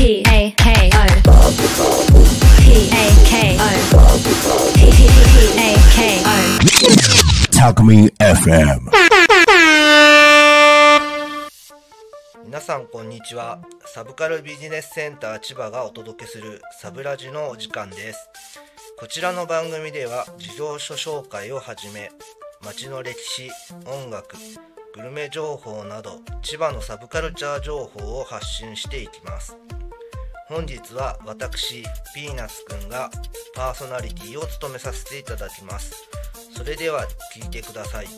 P A K O P A K O P A K O Talkme FM. 皆さんこんにちは。サブカルビジネスセンター千葉がお届けするサブラジのお時間です。こちらの番組では事業所紹介をはじめ街の歴史音楽グルメ情報など千葉のサブカルチャー情報を発信していきます。本日は私ピーナッツくんがパーソナリティを務めさせていただきます。それでは聞いてください。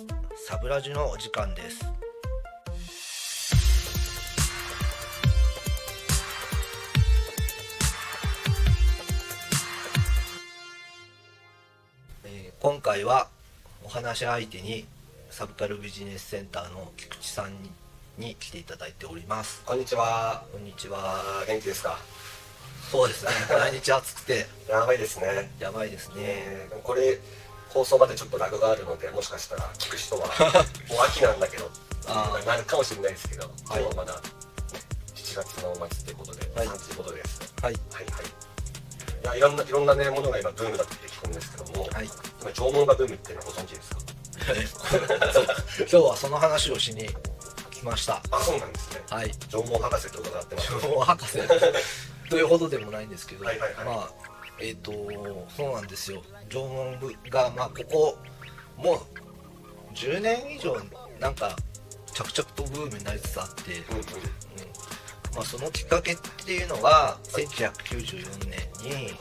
サブラジのお時間です。えー今回はお話し相手にサブカルビジネスセンターの菊池さんにに来ていただいておりますこんにちは。こんにちは元気ですか？そうですね毎日暑くてやばいですね。やばいですねえーこれ放送までちょっとラグがあるので、もしかしたら聞く人は もう秋なんだけど、あーなるかもしれないですけど、今はい日はまだ、ね、7月の末ということで、はい3ということです。はいはいはい。いやいろんないろんなねものが今ブームだって聞くんですけども、はい今縄文がブームっていうのはご存知ですか？今日はその話をしに来ましたあそうなんですね。はい縄文博士って伺ってます。縄文博士 というほどでもないんですけど、はいはいはいまあえっ、とそうなんですよ縄文部がまあここもう10年以上なんか着々とブームになりつつあって、うんうん。まあ、そのきっかけっていうのが1994年に、はいはい。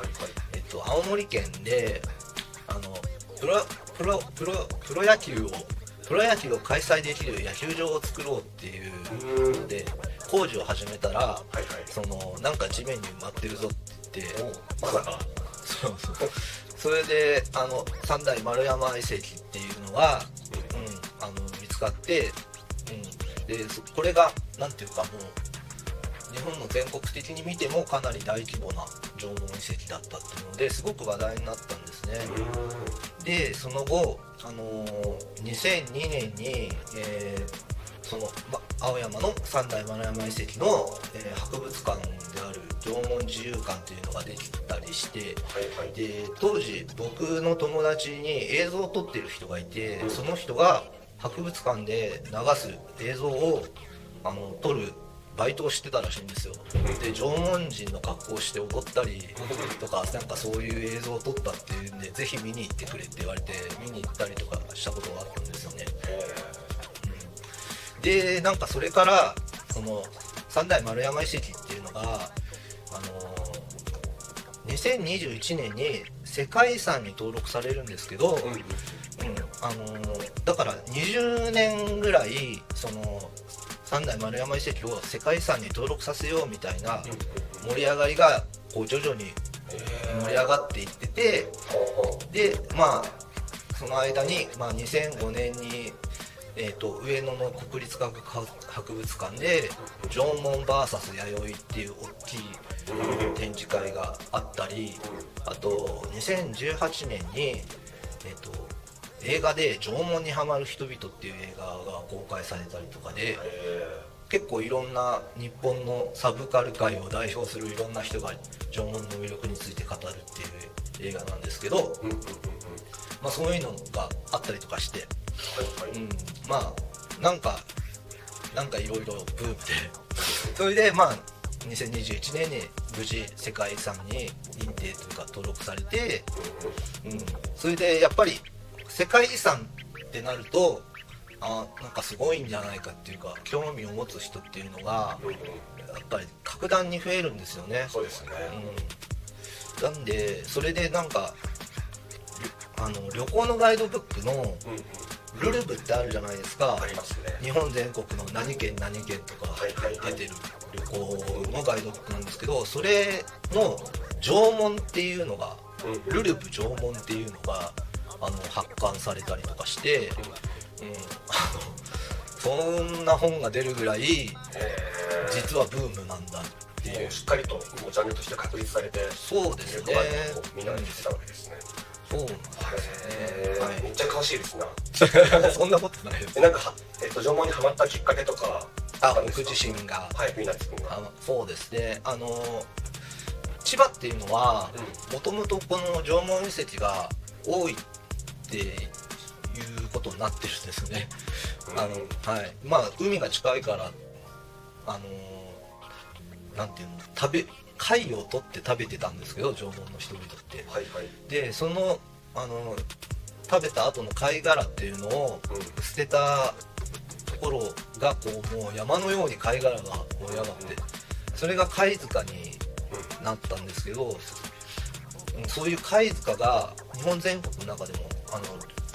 えっと、青森県であのプロプロプロプロ野球をプロ野球を開催できる野球場を作ろうっていう。ので工事を始めたらはいはい。そのなんか地面に埋まってるぞって言っておまさか。そうそうそれであの三代丸山遺跡っていうのが、うん、あの見つかって、うん、でそこれがなんていうかもう日本の全国的に見てもかなり大規模な縄文遺跡だったっていうのですごく話題になったんですね。でその後、あのー2002年に、えーその、ま、青山の三代丸山遺跡の、えー博物館である縄文自由館というのができたりしてはいはい。で当時僕の友達に映像を撮ってる人がいてその人が博物館で流す映像をあの撮るバイトをしてたらしいんですよ。で縄文人の格好をして踊ったりとかなんかそういう映像を撮ったっていうんでぜひ見に行ってくれって言われて見に行ったりとかしたことがあったんですよね。でなんかそれからその三代丸山遺跡っていうのがあの2021年に世界遺産に登録されるんですけど、うん。うん。うんあのだから20年ぐらいその三代丸山遺跡を世界遺産に登録させようみたいな盛り上がりがこう徐々に盛り上がっていってて。でまあその間に、まあ、2005年に、えー、と上野の国立科学博物館で縄文 VS 弥生っていう大きい展示会があったりあと2018年に、えー、と映画で「縄文にはまる人々」っていう映画が公開されたりとかでえ結構いろんな日本のサブカル界を代表するいろんな人が縄文の魅力について語るっていう映画なんですけど、ーうんうんうんうん。まあ、そういうのがあったりとかして、はいはい。うん、まあなんかなんかいろいろブームで。それでまあ2021年に無事世界遺産に認定というか登録されて、うん、それでやっぱり世界遺産ってなるとあなんかすごいんじゃないかっていうか興味を持つ人っていうのがやっぱり格段に増えるんですよね。そうですね。うん、なんでそれでなんかりあの旅行のガイドブックのうんうん。ルルブってあるじゃないですかありますね。日本全国の何県何県とか出てる旅行のガイドブックなんですけどそれの縄文っていうのがうんルルブ縄文っていうのがあの発刊されたりとかして、うん、そんな本が出るぐらいえ実はブームなんだってー、いう。しっかりともうジャンルとして確立されて、そうですね。みんなで言ってたわけですね。そうなんですへーはい。めっちゃ詳しいですな。そんなことないです。でなんかは、えっと、縄文にハマったきっかけとか、あ僕自身が。はいピーナッツ君が。あそうですね。あの千葉っていうのはもともとこの縄文遺跡が多いっていうことになってるんですね、あのはい。まあ海が近いからあのなんていうの食べ貝を取って食べてたんですけど縄文の人々って。はいはい。でそのあの食べた後の貝殻っていうのをうん。捨てたところがこうもう山のように貝殻が盛り上がってそれが貝塚になったんですけどうんそういう貝塚が日本全国の中でもあの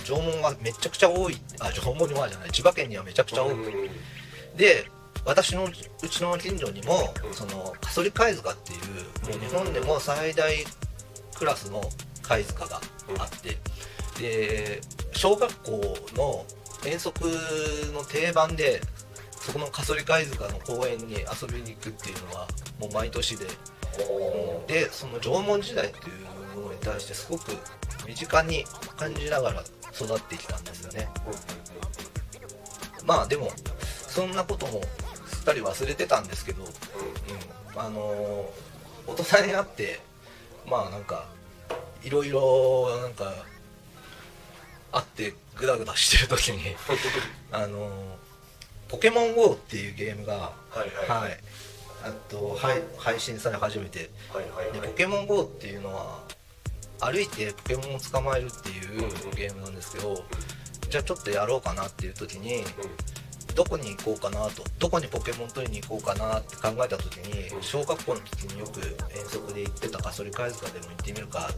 縄文がめちゃくちゃ多い。あ縄文はじゃない。千葉県にはめちゃくちゃ多くうんで私のうちの近所にもうん。そのカソリ貝塚っていうもう日本でも最大クラスの貝塚があって。で小学校の遠足の定番でそこのカソリ貝塚の公園に遊びに行くっていうのはもう毎年で。でその縄文時代っていうものに対してすごく身近に感じながら育ってきたんですよね。まあでもそんなこともすっかり忘れてたんですけど、うん、あのー大人になってまあなんかいろいろなんかあってグダグダしてる時に あのーポケモン GO っていうゲームがはいはい。はい。あとはい配信され始めて。はいはいはい。でポケモン GO っていうのは歩いてポケモンを捕まえるっていうゲームなんですけどじゃあちょっとやろうかなっていう時にどこに行こうかなとどこにポケモン取りに行こうかなって考えた時に小学校の時によく遠足で行ってたカソリ貝塚でも行ってみるか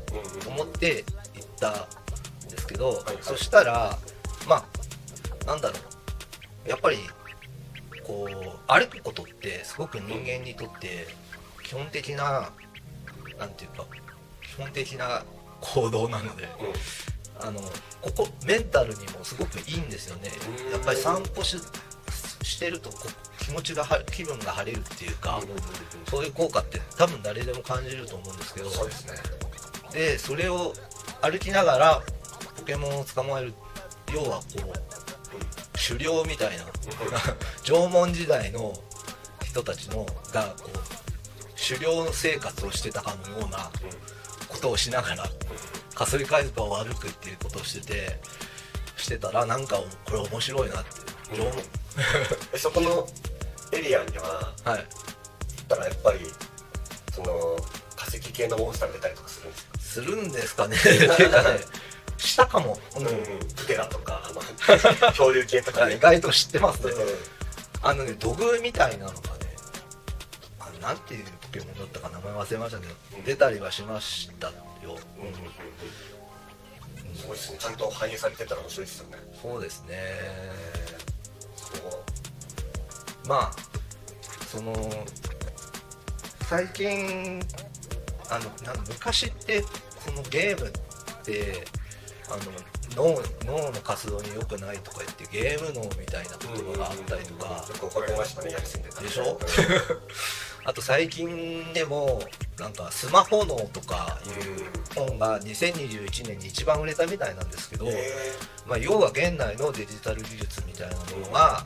と思って行ったんですけど、そしたらまあなんだろうやっぱりこう歩くことってすごく人間にとって基本的ななんていうか基本的な行動なのであのここメンタルにもすごくいいんですよね。うん。やっぱり散歩ししてるとこ気持ちがは気分が晴れるっていうか、そういう効果って多分誰でも感じると思うんですけど。そうですね。でそれを歩きながらポケモンを捕まえる要はこう狩猟みたいな縄文時代の人たちのがこう狩猟生活をしてたかのようなことをしながらカソリ貝塚を歩くっていうことをしててしてたらなんかこれ面白いなって縄文えそこのエリアにははい。行ったらやっぱりその化石系のモンスターが出たりとかするんですか？するんですかね。っていうかねしたかも、うん。プテラとかあの 恐竜系とかね。意外と知ってますね。うんあのね土偶みたいなのなんていうポケモンだったか名前忘れましたけど出たりはしましたよ、うんうんうん。すごいですね。ちゃんと反映されてたら面白いですよね。そうですね。そう。まあその最近あのなん昔ってそのゲームってあの脳脳の活動に良くないとか言ってゲーム脳みたいな言葉があったりとか、よく怒られましたねやりすぎてたでしょ？あと最近でもなんかスマホ脳とかいう本が2021年に一番売れたみたいなんですけど、えまあ、要は現代のデジタル技術みたいなものが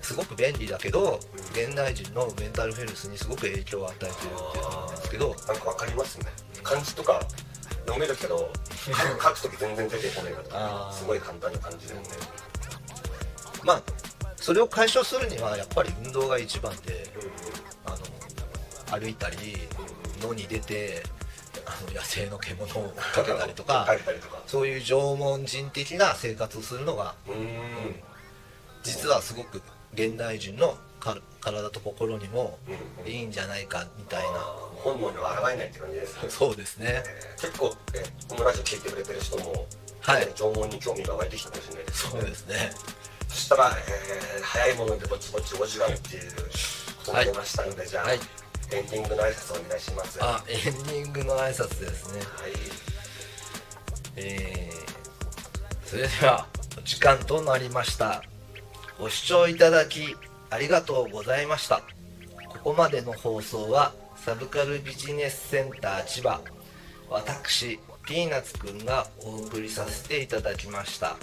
すごく便利だけど現代人のメンタルヘルスにすごく影響を与えてるっていうことなんですけどーなんかわかりますね。漢字とか読めるけど書く書く時全然出てこないからすごい簡単な感じだよね。まあそれを解消するにはやっぱり運動が一番で歩いたり野に出てあの野生の獣を追っかけたりとか そういう縄文人的な生活をするのがうーん。実はすごく現代人のか体と心にもうん。いいんじゃないかみたいな。本能には抗えないって感じです。ね そうですね。結構えこのラジオ聞いてくれてる人もはい。縄文に興味が湧いてきたかもしれないですそうですね。そしたら、えー早いものでぼちぼちお時間っていうことが出ましたので、じゃあ、はいエンディングの挨拶お願いします。はあエンディングの挨拶ですね。い。えーそれではお時間となりました。ご視聴いただきありがとうございました。ここまでの放送はサブカルビジネスセンター千葉。私ピーナッツくんがお送りさせていただきました。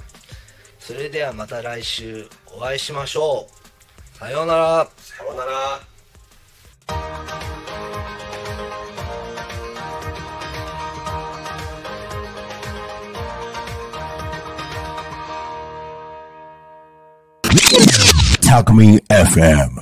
それではまた来週お会いしましょう。さようなら。さようなら Alchemy FM.